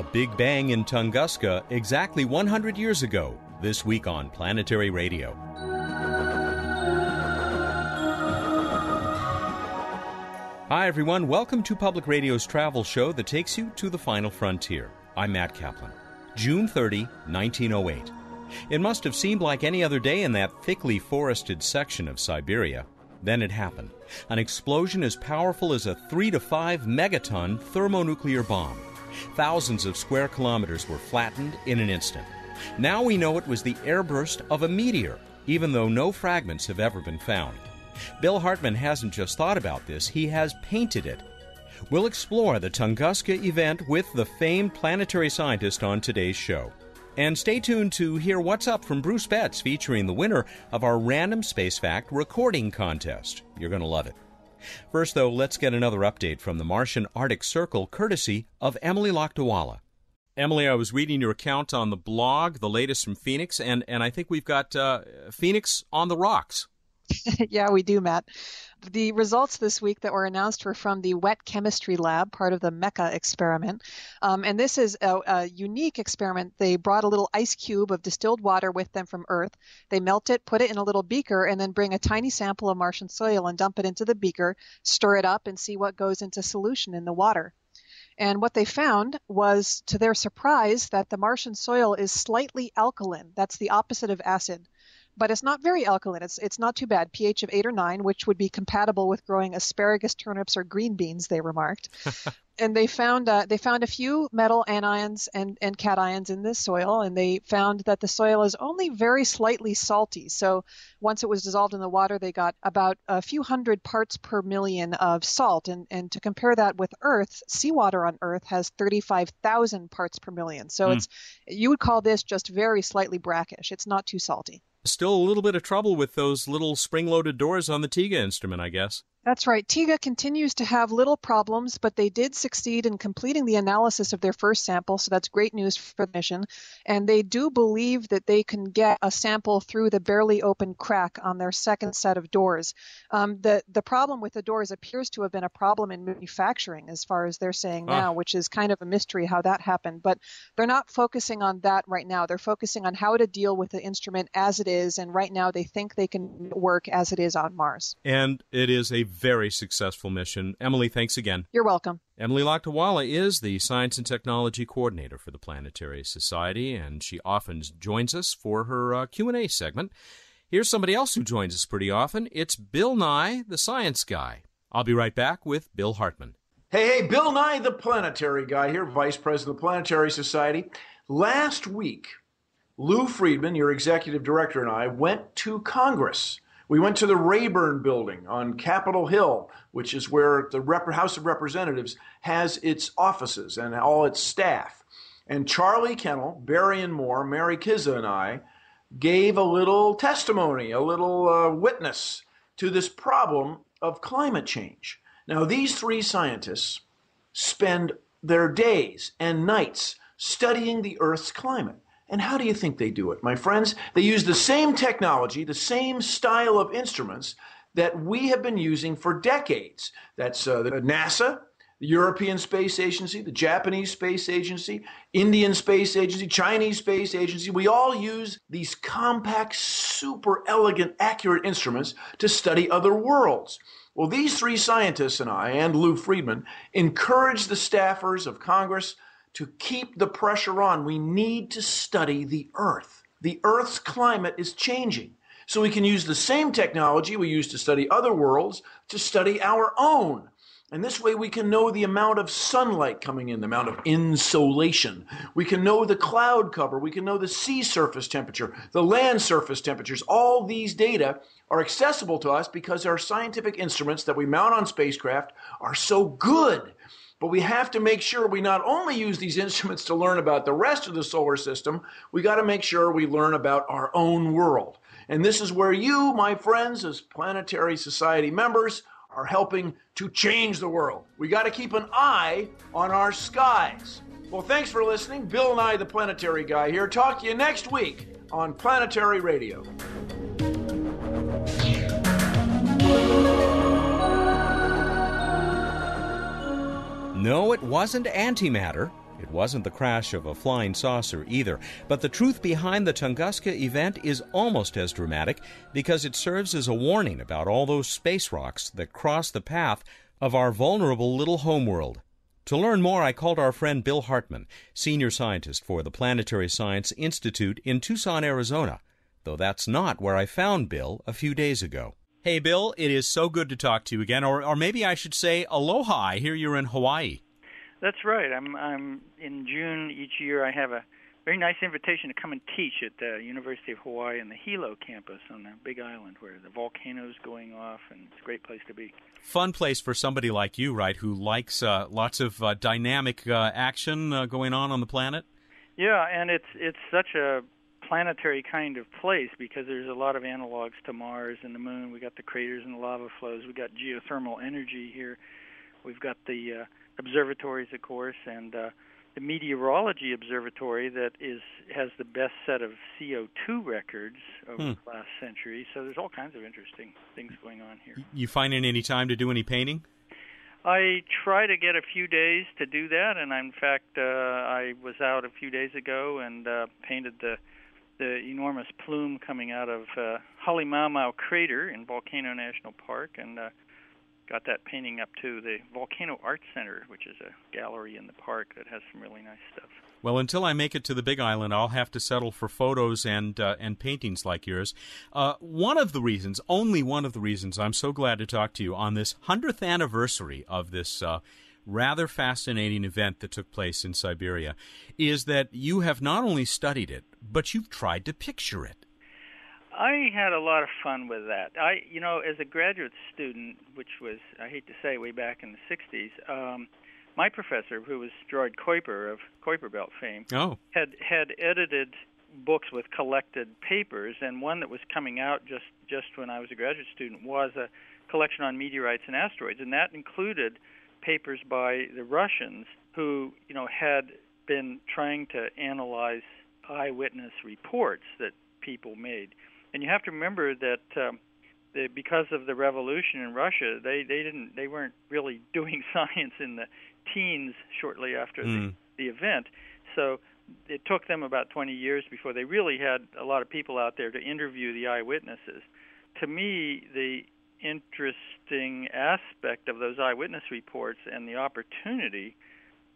A big bang in Tunguska exactly 100 years ago, this week on Planetary Radio. Hi, everyone. Welcome to Public Radio's travel show that takes you to the final frontier. I'm Matt Kaplan. June 30, 1908. It must have seemed like any other day in that thickly forested section of Siberia. Then it happened. An explosion as powerful as a 3 to 5 megaton thermonuclear bomb. Thousands of square kilometers were flattened in an instant. Now we know it was the airburst of a meteor, even though no fragments have ever been found. Bill Hartmann hasn't just thought about this, he has painted it. We'll explore the Tunguska event with the famed planetary scientist on today's show. And stay tuned to hear what's up from Bruce Betts featuring the winner of our Random Space Fact recording contest. You're going to love it. First, though, let's get another update from the Martian Arctic Circle courtesy of Emily Lakdawalla. Emily, I was reading your account on the blog, the latest from Phoenix, and, and I think we've got uh, Phoenix on the rocks. yeah, we do, Matt. The results this week that were announced were from the Wet Chemistry Lab, part of the MECA experiment. Um, and this is a, a, unique experiment. They brought a little ice cube of distilled water with them from Earth. They melt it, put it in a little beaker, and then bring a tiny sample of Martian soil and dump it into the beaker, stir it up, and see what goes into solution in the water. And what they found was, to their surprise, that the Martian soil is slightly alkaline. That's the opposite of acid but it's not very alkaline. It's it's not too bad. pH of eight or nine, which would be compatible with growing asparagus, turnips, or green beans. They remarked. and they found uh, they found a few metal anions and and cations in this soil, and they found that the soil is only very slightly salty. So once it was dissolved in the water, they got about a few hundred parts per million of salt. And and to compare that with Earth, seawater on Earth has 35,000 parts per million. So mm. it's you would call this just very slightly brackish. It's not too salty. Still a little bit of trouble with those little spring loaded doors on the TEGA instrument, I guess. That's right. TEGA continues to have little problems, but they did succeed in completing the analysis of their first sample, so that's great news for the mission. And they do believe that they can get a sample through the barely open crack on their second set of doors. Um, the the problem with the doors appears to have been a problem in manufacturing, as far as they're saying ah. now, which is kind of a mystery how that happened. But they're not focusing on that right now. They're focusing on how to deal with the instrument as it is, and right now they think they can work as it is on Mars. And it is a very successful mission. Emily, thanks again. You're welcome. Emily Lakdawalla is the Science and Technology Coordinator for the Planetary Society, and she often joins us for her uh, Q&A segment. Here's somebody else who joins us pretty often. It's Bill Nye, the science guy. I'll be right back with Bill Hartmann. Hey, hey, Bill Nye, the planetary guy here, Vice President of the Planetary Society. Last week, Lou Friedman, your executive director, and I went to Congress we went to the Rayburn building on Capitol Hill, which is where the Rep- House of Representatives has its offices and all its staff. And Charlie Kennel, Berrien Moore, Mary Kicza, and I gave a little testimony, a little uh, witness to this problem of climate change. Now, these three scientists spend their days and nights studying the Earth's climate. And how do you think they do it, my friends? They use the same technology, the same style of instruments that we have been using for decades. That's uh, the NASA, the European Space Agency, the Japanese Space Agency, Indian Space Agency, Chinese Space Agency. We all use these compact, super elegant, accurate instruments to study other worlds. Well, these three scientists and I, and Lou Friedman, encourage the staffers of Congress to keep the pressure on, we need to study the Earth. The Earth's climate is changing. So we can use the same technology we use to study other worlds to study our own. And this way we can know the amount of sunlight coming in, the amount of insolation. We can know the cloud cover. We can know the sea surface temperature, the land surface temperatures. All these data are accessible to us because our scientific instruments that we mount on spacecraft are so good. But we have to make sure we not only use these instruments to learn about the rest of the solar system, we got to make sure we learn about our own world. And this is where you, my friends, as Planetary Society members, are helping to change the world. We got to keep an eye on our skies. Well, thanks for listening. Bill Nye, the Planetary Guy here. Talk to you next week on Planetary Radio. No, it wasn't antimatter. It wasn't the crash of a flying saucer either. But the truth behind the Tunguska event is almost as dramatic because it serves as a warning about all those space rocks that cross the path of our vulnerable little homeworld. To learn more, I called our friend Bill Hartmann, senior scientist for the Planetary Science Institute in Tucson, Arizona, though that's not where I found Bill a few days ago. Hey, Bill, it is so good to talk to you again, or, or maybe I should say aloha. I hear you're in Hawaii. That's right. I'm I'm in June each year. I have a very nice invitation to come and teach at the University of Hawaii in the Hilo campus on the Big Island, where the volcano's going off, and it's a great place to be. Fun place for somebody like you, right? Who likes uh, lots of uh, dynamic uh, action uh, going on on the planet. Yeah, and it's it's such a planetary kind of place because there's a lot of analogs to Mars and the Moon. We got the craters and the lava flows. We got geothermal energy here. We've got the uh, observatories, of course, and uh, the meteorology observatory that is has the best set of CO2 records over hmm. the last century. So there's all kinds of interesting things going on here. You finding any time to do any painting? I try to get a few days to do that, and in fact, uh, I was out a few days ago and uh, painted the the enormous plume coming out of uh, Halemaumau crater in Volcano National Park, and uh, got that painting up to the Volcano Art Center, which is a gallery in the park that has some really nice stuff. Well, until I make it to the Big Island, I'll have to settle for photos and uh, and paintings like yours. Uh, one of the reasons, only one of the reasons, I'm so glad to talk to you on this hundredth anniversary of this uh, rather fascinating event that took place in Siberia, is that you have not only studied it, but you've tried to picture it. I had a lot of fun with that. I, you know, as a graduate student, which was I hate to say way back in the '60s, um, my professor, who was Gerard Kuiper of Kuiper Belt fame, oh. had had edited books with collected papers, and one that was coming out just just when I was a graduate student was a collection on meteorites and asteroids, and that included papers by the Russians who, you know, had been trying to analyze eyewitness reports that people made and you have to remember that um, the, because of the revolution in Russia, they they didn't they weren't really doing science in the teens shortly after mm. the, the event. So it took them about 20 years before they really had a lot of people out there to interview the eyewitnesses. To me, the interesting aspect of those eyewitness reports and the opportunity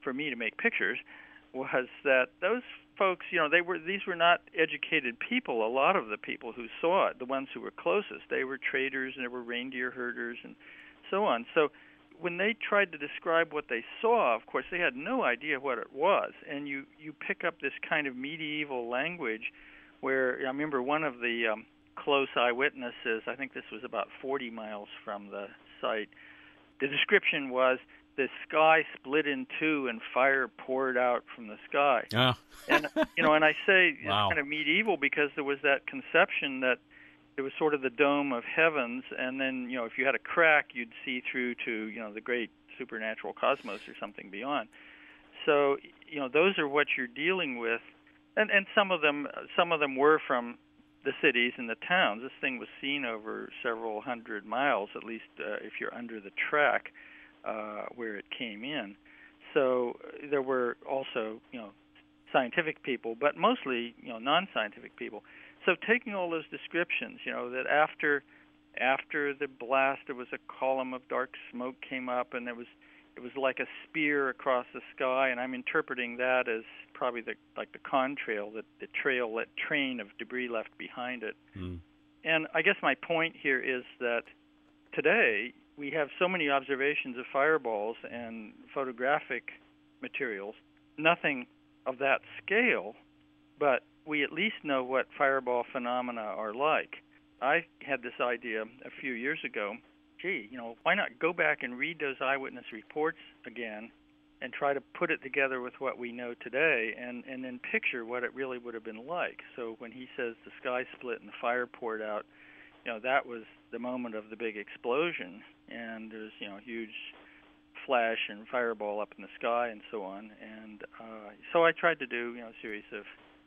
for me to make pictures was that those folks, you know, they were these were not educated people. A lot of the people who saw it, the ones who were closest, they were traders and they were reindeer herders and so on. So when they tried to describe what they saw, of course, they had no idea what it was. And you you pick up this kind of medieval language where I remember one of the um, close eyewitnesses, I think this was about 40 miles from the site. The description was the sky split in two and fire poured out from the sky. Oh. and you know, and I say wow. it's kind of medieval because there was that conception that it was sort of the dome of heavens, and then you know, if you had a crack, you'd see through to you know the great supernatural cosmos or something beyond. So you know, those are what you're dealing with, and and some of them some of them were from the cities and the towns. This thing was seen over several hundred miles, at least uh, if you're under the track uh, where it came in. So uh, there were also, you know, scientific people, but mostly, you know, non-scientific people. So taking all those descriptions, you know, that after after the blast there was a column of dark smoke came up and there was it was like a spear across the sky and I'm interpreting that as probably the like the contrail that the trail that train of debris left behind it. Mm. And I guess my point here is that today we have so many observations of fireballs and photographic materials, nothing of that scale, but we at least know what fireball phenomena are like. I had this idea a few years ago. Gee, you know, why not go back and read those eyewitness reports again and try to put it together with what we know today and, and then picture what it really would have been like. So when he says the sky split and the fire poured out, you know, that was the moment of the big explosion and there's you know huge flash and fireball up in the sky and so on. And uh, so I tried to do you know a series of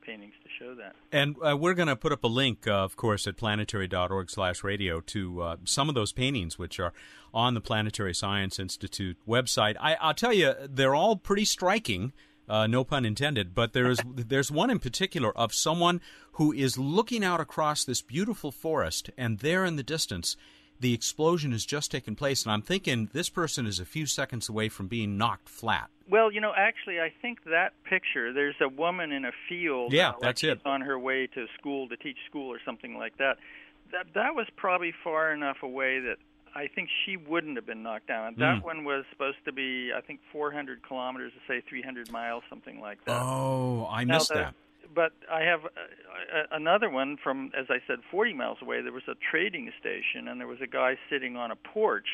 paintings to show that. And uh, we're going to put up a link, uh, of course, at planetary.org/radio to uh, some of those paintings, which are on the Planetary Science Institute website. I, will tell you, they're all pretty striking. Uh, no pun intended. But there's there's one in particular of someone who is looking out across this beautiful forest, and there in the distance, the explosion has just taken place, and I'm thinking this person is a few seconds away from being knocked flat. Well, you know, actually, I think that picture. There's a woman in a field. Yeah, uh, like that's she's it. On her way to school to teach school or something like that. That that was probably far enough away that I think she wouldn't have been knocked down. That Mm. one was supposed to be, I think, 400 kilometers, to say 300 miles, something like that. Oh, I Now missed that. But I have uh, uh, another one from, as I said, 40 miles away. There was a trading station, and there was a guy sitting on a porch,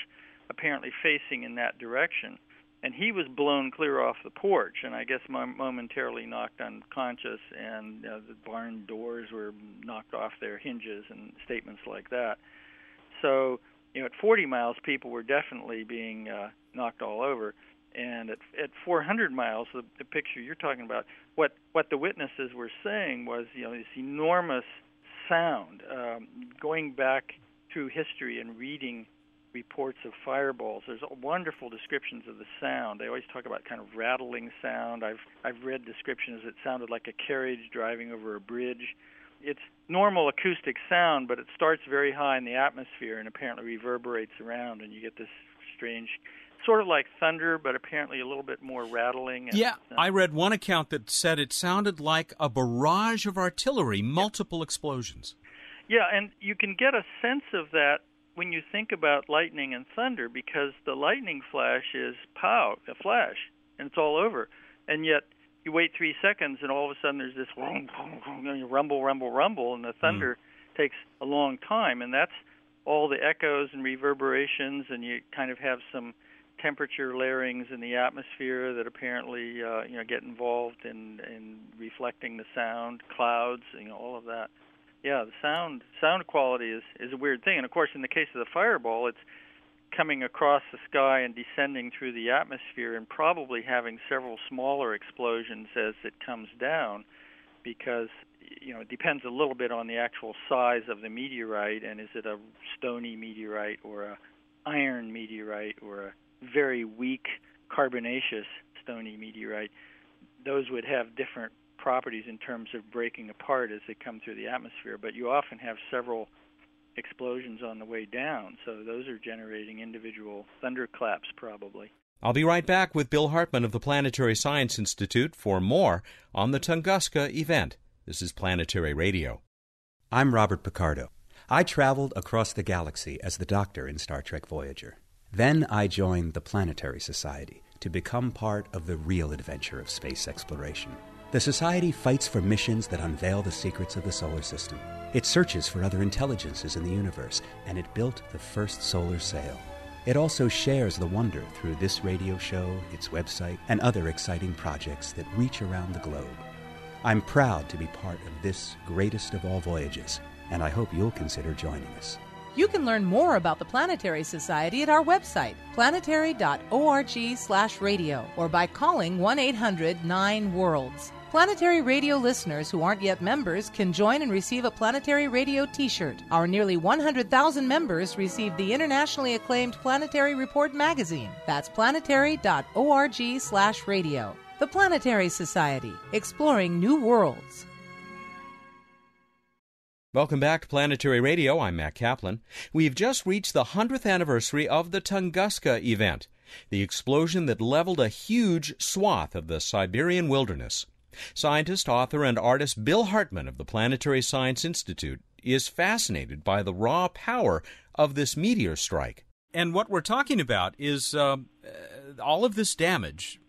apparently facing in that direction. And he was blown clear off the porch, and I guess mom- momentarily knocked unconscious. And uh, the barn doors were knocked off their hinges, and statements like that. So, you know, at 40 miles, people were definitely being uh, knocked all over and at at 400 miles, the, the picture you're talking about, what what the witnesses were saying was, you know, this enormous sound. Um, going back through history and reading reports of fireballs, there's wonderful descriptions of the sound. They always talk about kind of rattling sound. I've I've read descriptions that sounded like a carriage driving over a bridge. It's normal acoustic sound, but it starts very high in the atmosphere and apparently reverberates around, and you get this strange sort of like thunder, but apparently a little bit more rattling. And, Yeah, uh, I read one account that said it sounded like a barrage of artillery, multiple explosions. yeah, and you can get a sense of that when you think about lightning and thunder, because the lightning flash is pow, a flash, and it's all over, and yet you wait three seconds, and all of a sudden there's this rumble, rumble, rumble, and the thunder takes a long time, and that's all the echoes and reverberations, and you kind of have some temperature layerings in the atmosphere that apparently uh, you know get involved in in reflecting the sound, clouds, you know, all of that. Yeah, the sound sound quality is is a weird thing, and of course, in the case of the fireball, it's coming across the sky and descending through the atmosphere, and probably having several smaller explosions as it comes down, because you know it depends a little bit on the actual size of the meteorite, and is it a stony meteorite or a iron meteorite or a very weak carbonaceous stony meteorite, those would have different properties in terms of breaking apart as they come through the atmosphere. But you often have several explosions on the way down, so those are generating individual thunderclaps probably. I'll be right back with Bill Hartmann of the Planetary Science Institute for more on the Tunguska event. This is Planetary Radio. I'm Robert Picardo. I traveled across the galaxy as the Doctor in Star Trek Voyager. Then I joined the Planetary Society to become part of the real adventure of space exploration. The Society fights for missions that unveil the secrets of the solar system. It searches for other intelligences in the universe, and it built the first solar sail. It also shares the wonder through this radio show, its website, and other exciting projects that reach around the globe. I'm proud to be part of this greatest of all voyages, and I hope you'll consider joining us. You can learn more about the Planetary Society at our website, planetary.org/radio, or by calling 1-800-9-WORLDS. Planetary Radio listeners who aren't yet members can join and receive a Planetary Radio t-shirt. Our nearly 100,000 members receive the internationally acclaimed Planetary Report magazine. That's planetary.org/radio. The Planetary Society, exploring new worlds. Welcome back to Planetary Radio. I'm Matt Kaplan. We've just reached the 100th anniversary of the Tunguska event, the explosion that leveled a huge swath of the Siberian wilderness. Scientist, author, and artist Bill Hartmann of the Planetary Science Institute is fascinated by the raw power of this meteor strike. And what we're talking about is uh, uh, all of this damage,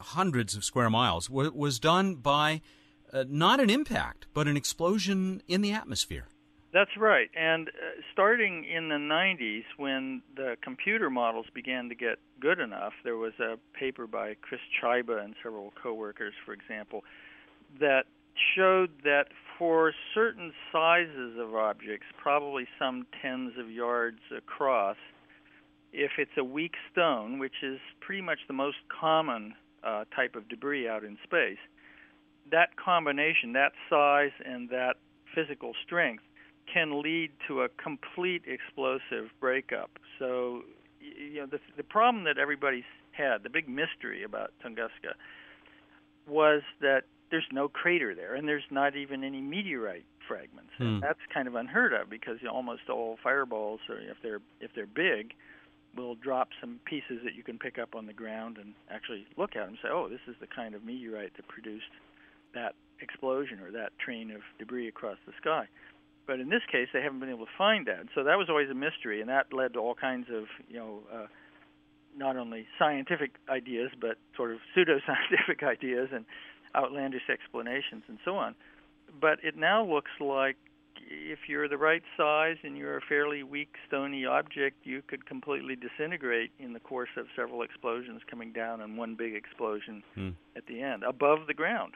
hundreds of square miles, was done by uh, not an impact, but an explosion in the atmosphere. That's right. And uh, starting in the 90s, when the computer models began to get good enough, there was a paper by Chris Chyba and several coworkers, for example, that showed that for certain sizes of objects, probably some tens of yards across, if it's a weak stone, which is pretty much the most common uh, type of debris out in space, that combination, that size and that physical strength, can lead to a complete explosive breakup. So, you know, the, the problem that everybody's had, the big mystery about Tunguska, was that there's no crater there, and there's not even any meteorite fragments. Hmm. And that's kind of unheard of because you know, almost all fireballs, or if they're if they're big, will drop some pieces that you can pick up on the ground and actually look at them and say, oh, this is the kind of meteorite that produced that explosion or that train of debris across the sky. But in this case, they haven't been able to find that. So that was always a mystery, and that led to all kinds of, you know, uh, not only scientific ideas, but sort of pseudoscientific ideas and outlandish explanations and so on. But it now looks like if you're the right size and you're a fairly weak, stony object, you could completely disintegrate in the course of several explosions coming down and one big explosion Hmm. at the end above the ground.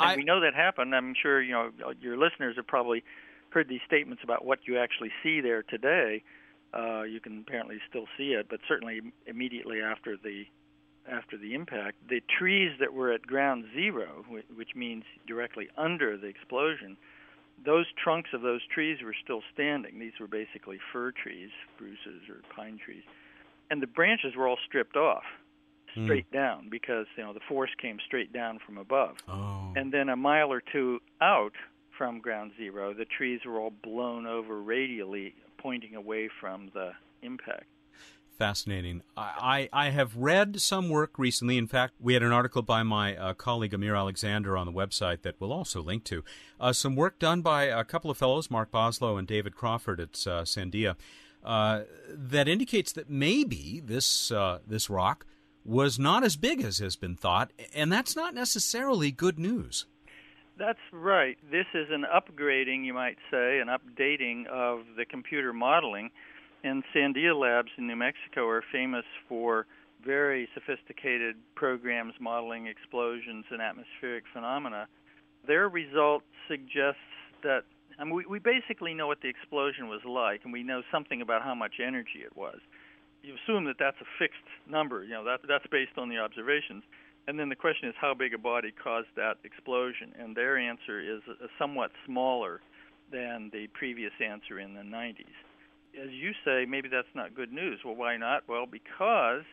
And I- we know that happened. I'm sure you know your listeners have probably heard these statements about what you actually see there today. Uh, you can apparently still see it, but certainly immediately after the after the impact, the trees that were at ground zero, which means directly under the explosion, those trunks of those trees were still standing. These were basically fir trees, spruces or pine trees, and the branches were all stripped off, Hmm. straight down, because you know the force came straight down from above. Oh. And then a mile or two out from ground zero, the trees were all blown over radially, pointing away from the impact. Fascinating. I, I, I have read some work recently. In fact, we had an article by my uh, colleague Amir Alexander on the website that we'll also link to. Uh, some work done by a couple of fellows, Mark Boslough and David Crawford at uh, Sandia, uh, that indicates that maybe this uh, this rock was not as big as has been thought, and that's not necessarily good news. That's right. This is an upgrading, you might say, an updating of the computer modeling. And Sandia Labs in New Mexico are famous for very sophisticated programs modeling explosions and atmospheric phenomena. Their result suggests that I mean, we, we basically know what the explosion was like, and we know something about how much energy it was. You assume that that's a fixed number, you know, that, that's based on the observations. And then the question is how big a body caused that explosion? And their answer is uh, somewhat smaller than the previous answer in the 90s. As you say, maybe that's not good news. Well, why not? Well, because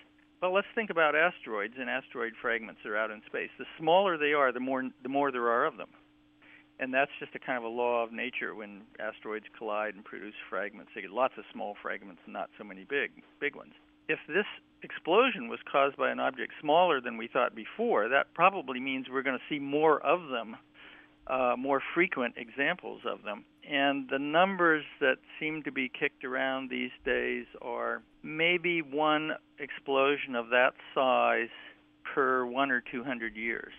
well, let's think about asteroids and asteroid fragments are out in space. The smaller they are, the more the more there are of them. And that's just a kind of a law of nature when asteroids collide and produce fragments. They get lots of small fragments and not so many big big ones. If this explosion was caused by an object smaller than we thought before, that probably means we're going to see more of them, uh, more frequent examples of them. And the numbers that seem to be kicked around these days are maybe one explosion of that size per one or two hundred years.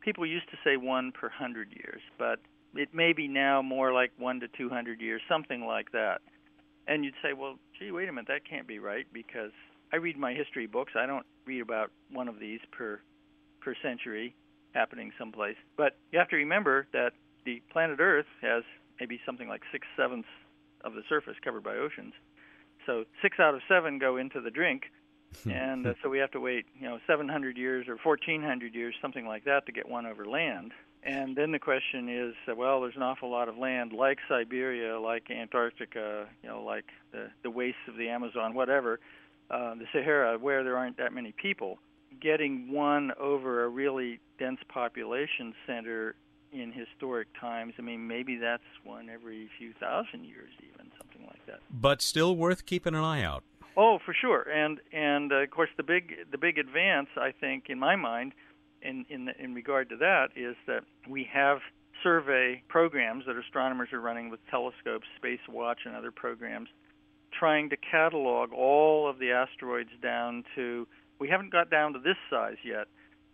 People used to say one per hundred years, but it may be now more like one to two hundred years, something like that. And you'd say, well, gee, wait a minute, that can't be right because I read my history books. I don't read about one of these per per century happening someplace. But you have to remember that the planet Earth has maybe something like six sevenths of the surface covered by oceans. So six out of seven go into the drink, and uh, so we have to wait, you know, 700 years or 1400 years, something like that, to get one over land. And then the question is, uh, well, there's an awful lot of land, like Siberia, like Antarctica, you know, like the the wastes of the Amazon, whatever, uh, the Sahara, where there aren't that many people. Getting one over a really dense population center in historic times, I mean, maybe that's one every few thousand years, even something like that. But still worth keeping an eye out. Oh, for sure, and and uh, of course the big the big advance I think in my mind, in in in regard to that is that we have survey programs that astronomers are running with telescopes, Space Watch, and other programs, trying to catalog all of the asteroids down to. We haven't got down to this size yet,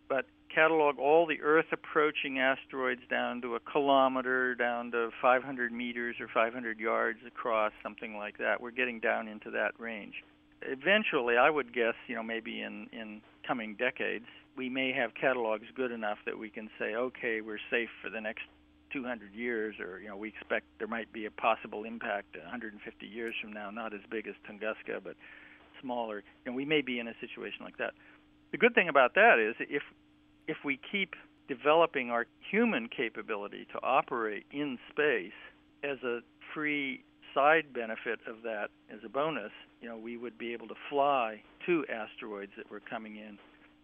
but catalog all the Earth approaching asteroids down to a kilometer, down to 500 meters or 500 yards across, something like that. We're getting down into that range. Eventually, I would guess, you know, maybe in, in coming decades, we may have catalogs good enough that we can say, okay, we're safe for the next 200 years, or you know, we expect there might be a possible impact 150 years from now, not as big as Tunguska, but smaller. And we may be in a situation like that. The good thing about that is if if we keep developing our human capability to operate in space as a free side benefit of that as a bonus, you know, we would be able to fly to asteroids that were coming in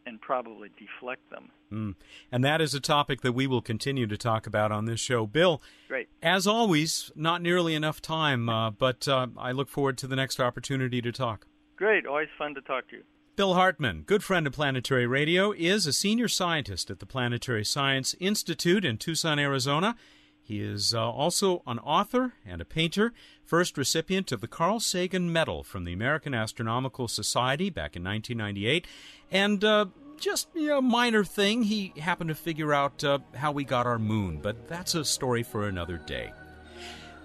and probably deflect them. Mm. And that is a topic that we will continue to talk about on this show. Bill, great. As always, not nearly enough time, uh, but uh, I look forward to the next opportunity to talk. Great. Always fun to talk to you. Bill Hartmann, good friend of Planetary Radio, is a senior scientist at the Planetary Science Institute in Tucson, Arizona. He is uh, also an author and a painter, first recipient of the Carl Sagan Medal from the American Astronomical Society back in 1998, and uh, just you know, a minor thing, he happened to figure out uh, how we got our moon, but that's a story for another day.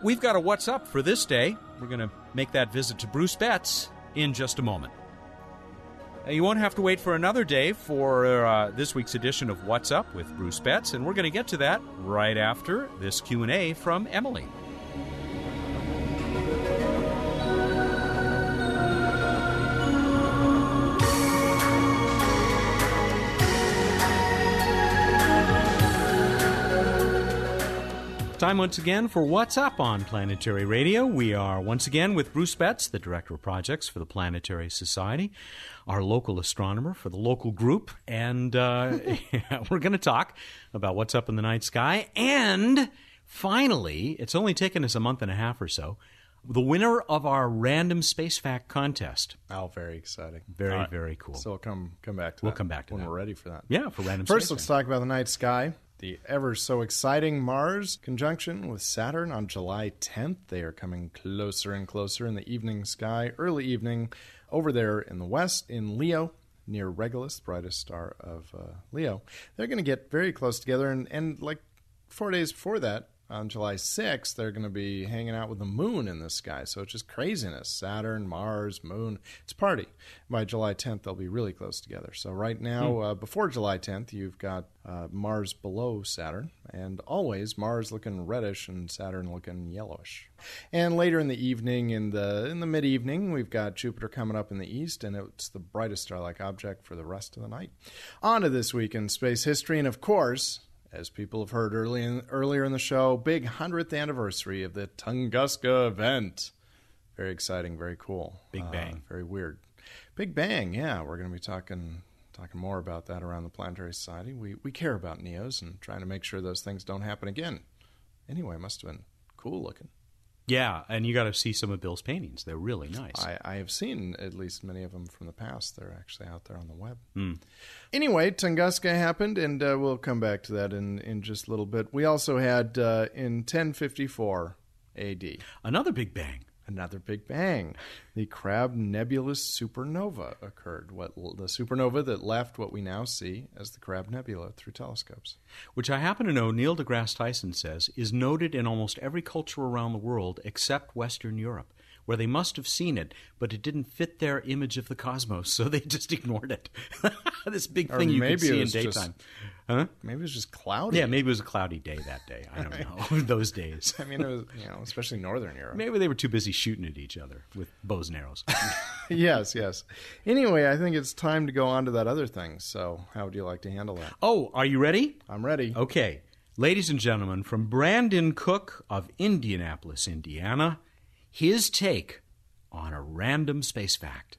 We've got a What's Up for this day. We're going to make that visit to Bruce Betts in just a moment. You won't have to wait for another day for uh, this week's edition of What's Up with Bruce Betts, and we're going to get to that right after this Q&A from Emily. Time once again for What's Up on Planetary Radio. We are once again with Bruce Betts, the Director of Projects for the Planetary Society, our local astronomer for the local group, and uh, we're going to talk about what's up in the night sky. And finally, it's only taken us a month and a half or so, the winner of our random space fact contest. Oh, very exciting! Very, right. very cool. So we'll come come back to we'll that come back to when that. we're ready for that. Yeah, for random. First, let's fact. talk about the night sky the ever so exciting Mars conjunction with Saturn on July 10th. They are coming closer and closer in the evening sky, early evening, over there in the west in Leo. Near Regulus, the brightest star of uh, Leo. They're going to get very close together, and, and like four days before that, on July 6th, they're going to be hanging out with the moon in the sky. So it's just craziness. Saturn, Mars, moon. It's party. By July 10th, they'll be really close together. So right now, hmm. uh, before July 10th, you've got uh, Mars below Saturn, and always Mars looking reddish and Saturn looking yellowish. And later in the evening, in the in the mid evening, we've got Jupiter coming up in the east, and it's the brightest star-like object for the rest of the night. On to this week in space history, and of course, as people have heard early in, earlier in the show, big 100th anniversary of the Tunguska event. Very exciting, very cool. Big uh, Bang. Uh, very weird. Big Bang, yeah. We're going to be talking talking more about that around the Planetary Society. We, we care about NEOs and trying to make sure those things don't happen again. Anyway, must have been cool looking. Yeah, and you got to see some of Bill's paintings. They're really nice. I, I, have seen at least many of them from the past. They're actually out there on the web. Mm. Anyway, Tunguska happened, and uh, we'll come back to that in, in just a little bit. We also had uh, in 1054 AD another Big Bang another Big Bang. The Crab Nebulous supernova occurred. What the supernova that left what we now see as the Crab Nebula through telescopes. Which I happen to know Neil deGrasse Tyson says is noted in almost every culture around the world except Western Europe where they must have seen it, but it didn't fit their image of the cosmos, so they just ignored it. this big thing you could see in daytime. Huh? Maybe it was just cloudy. Yeah, maybe it was a cloudy day that day. I don't know. Those days. I mean, it was, you know, especially Northern Europe. Maybe they were too busy shooting at each other with bows and arrows. yes, yes. Anyway, I think it's time to go on to that other thing. So, how would you like to handle that? Oh, are you ready? I'm ready. Okay. Ladies and gentlemen, from Brandon Cook of Indianapolis, Indiana, his take on a random space fact.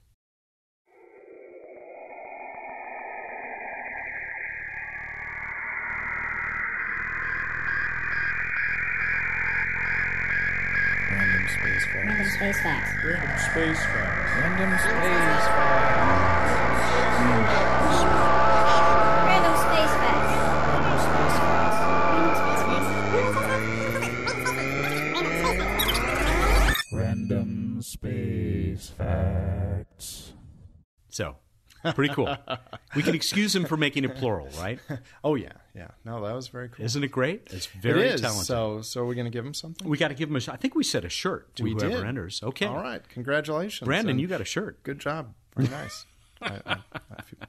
Space facts. Random space facts. Random space facts. Random space facts. Random space facts. Random space facts. So, pretty cool. we can excuse him for making it plural, right? Oh yeah, yeah. No, that was very cool. Isn't it great? It's very it is. talented. So, so we're going to give him something. We got to give him a. I think we said a shirt to we whoever did. enters. Okay. All right. Congratulations, Brandon. and you got a shirt. Good job. Very nice. I, I, I, feel,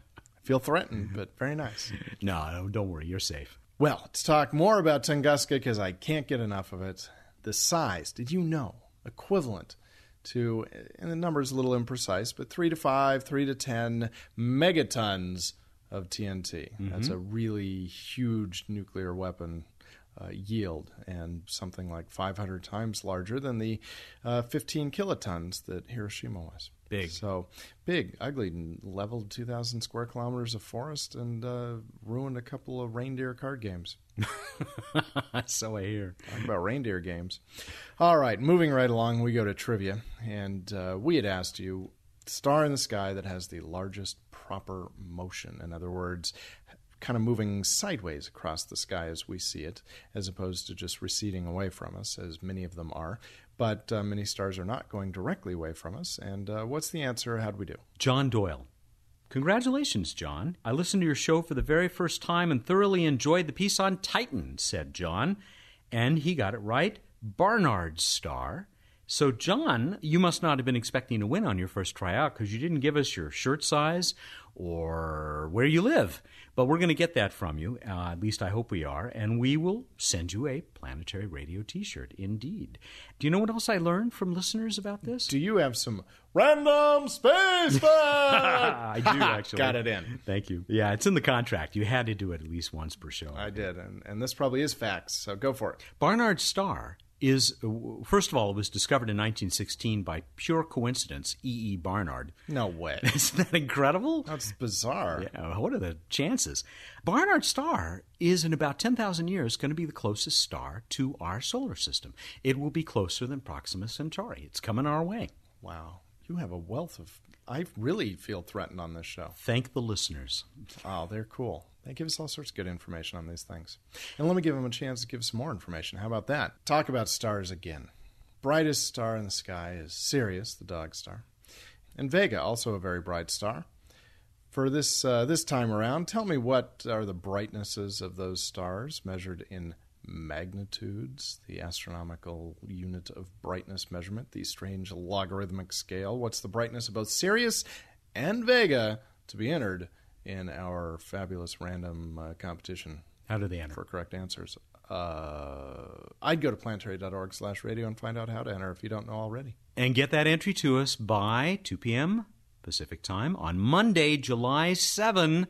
feel threatened, but very nice. No, don't worry. You're safe. Well, let's talk more about Tunguska because I can't get enough of it. The size. Did you know? Equivalent to, and the number is a little imprecise, but three to five, three to ten megatons of TNT. Mm-hmm. That's a really huge nuclear weapon uh, yield and something like 500 times larger than the uh, 15 kilotons that Hiroshima was. Big. So big, ugly, leveled 2,000 square kilometers of forest and uh, ruined a couple of reindeer card games. so I hear. Talk about reindeer games. All right, moving right along, we go to trivia. And uh, we had asked you star in the sky that has the largest proper motion. In other words, kind of moving sideways across the sky as we see it, as opposed to just receding away from us, as many of them are. But uh, many stars are not going directly away from us. And uh, what's the answer? How'd we do? John Doyle. Congratulations, John. I listened to your show for the very first time and thoroughly enjoyed the piece on Titan, said John. And he got it right. Barnard's star. So, John, you must not have been expecting to win on your first tryout because you didn't give us your shirt size or where you live. But we're going to get that from you. Uh, at least I hope we are. And we will send you a Planetary Radio t shirt, indeed. Do you know what else I learned from listeners about this? Do you have some random space facts? I do, actually. Got it in. Thank you. Yeah, it's in the contract. You had to do it at least once per show. I did, and, and this probably is facts, so go for it. Barnard star is, first of all, it was discovered in 1916 by pure coincidence, E. E. Barnard. No way. Isn't that incredible? That's bizarre. Yeah, what are the chances? Barnard star is in about 10,000 years going to be the closest star to our solar system. It will be closer than Proxima Centauri. It's coming our way. Wow. You have a wealth of. I really feel threatened on this show. Thank the listeners. Oh, they're cool. They give us all sorts of good information on these things. And let me give them a chance to give some more information. How about that? Talk about stars again. Brightest star in the sky is Sirius, the dog star. And Vega, also a very bright star. For this uh, this time around, tell me what are the brightnesses of those stars measured in magnitudes, the astronomical unit of brightness measurement, the strange logarithmic scale. What's the brightness of both Sirius and Vega to be entered in our fabulous random uh, competition? How do they enter? For correct answers. Uh, I'd go to planetary.org slash radio and find out how to enter if you don't know already. And get that entry to us by 2 p.m. Pacific time on Monday, July 7,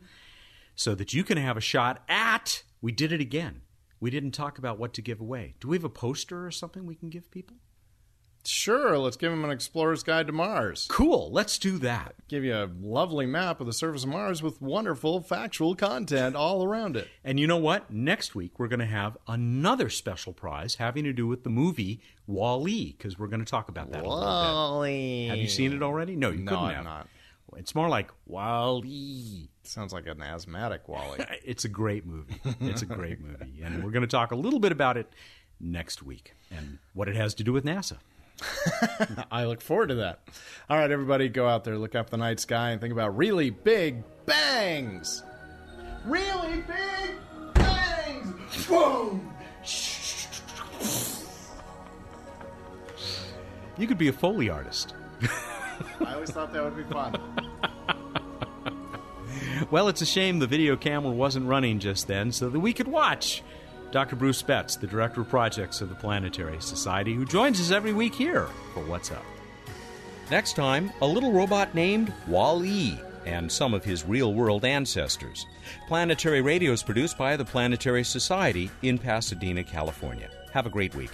so that you can have a shot at. We did it again. We didn't talk about what to give away. Do we have a poster or something we can give people? Sure, let's give them an explorer's guide to Mars. Cool, let's do that. Give you a lovely map of the surface of Mars with wonderful factual content all around it. And you know what? Next week we're going to have another special prize having to do with the movie Wall-E because we're going to talk about that a little Wall-E. Have you seen it already? No, you No, couldn't I'm have. not. It's more like Wall-E. Sounds like an asthmatic Wally. It's a great movie. It's a great movie. And we're going to talk a little bit about it next week and what it has to do with NASA. I look forward to that. All right, everybody, go out there, look up the night sky, and think about really big bangs. Really big bangs. Boom. You could be a Foley artist. I always thought that would be fun. Well, it's a shame the video camera wasn't running just then so that we could watch. Dr. Bruce Betts, the Director of Projects of the Planetary Society, who joins us every week here for What's Up. Next time, a little robot named Wall-E and some of his real world ancestors. Planetary Radio is produced by the Planetary Society in Pasadena, California. Have a great week.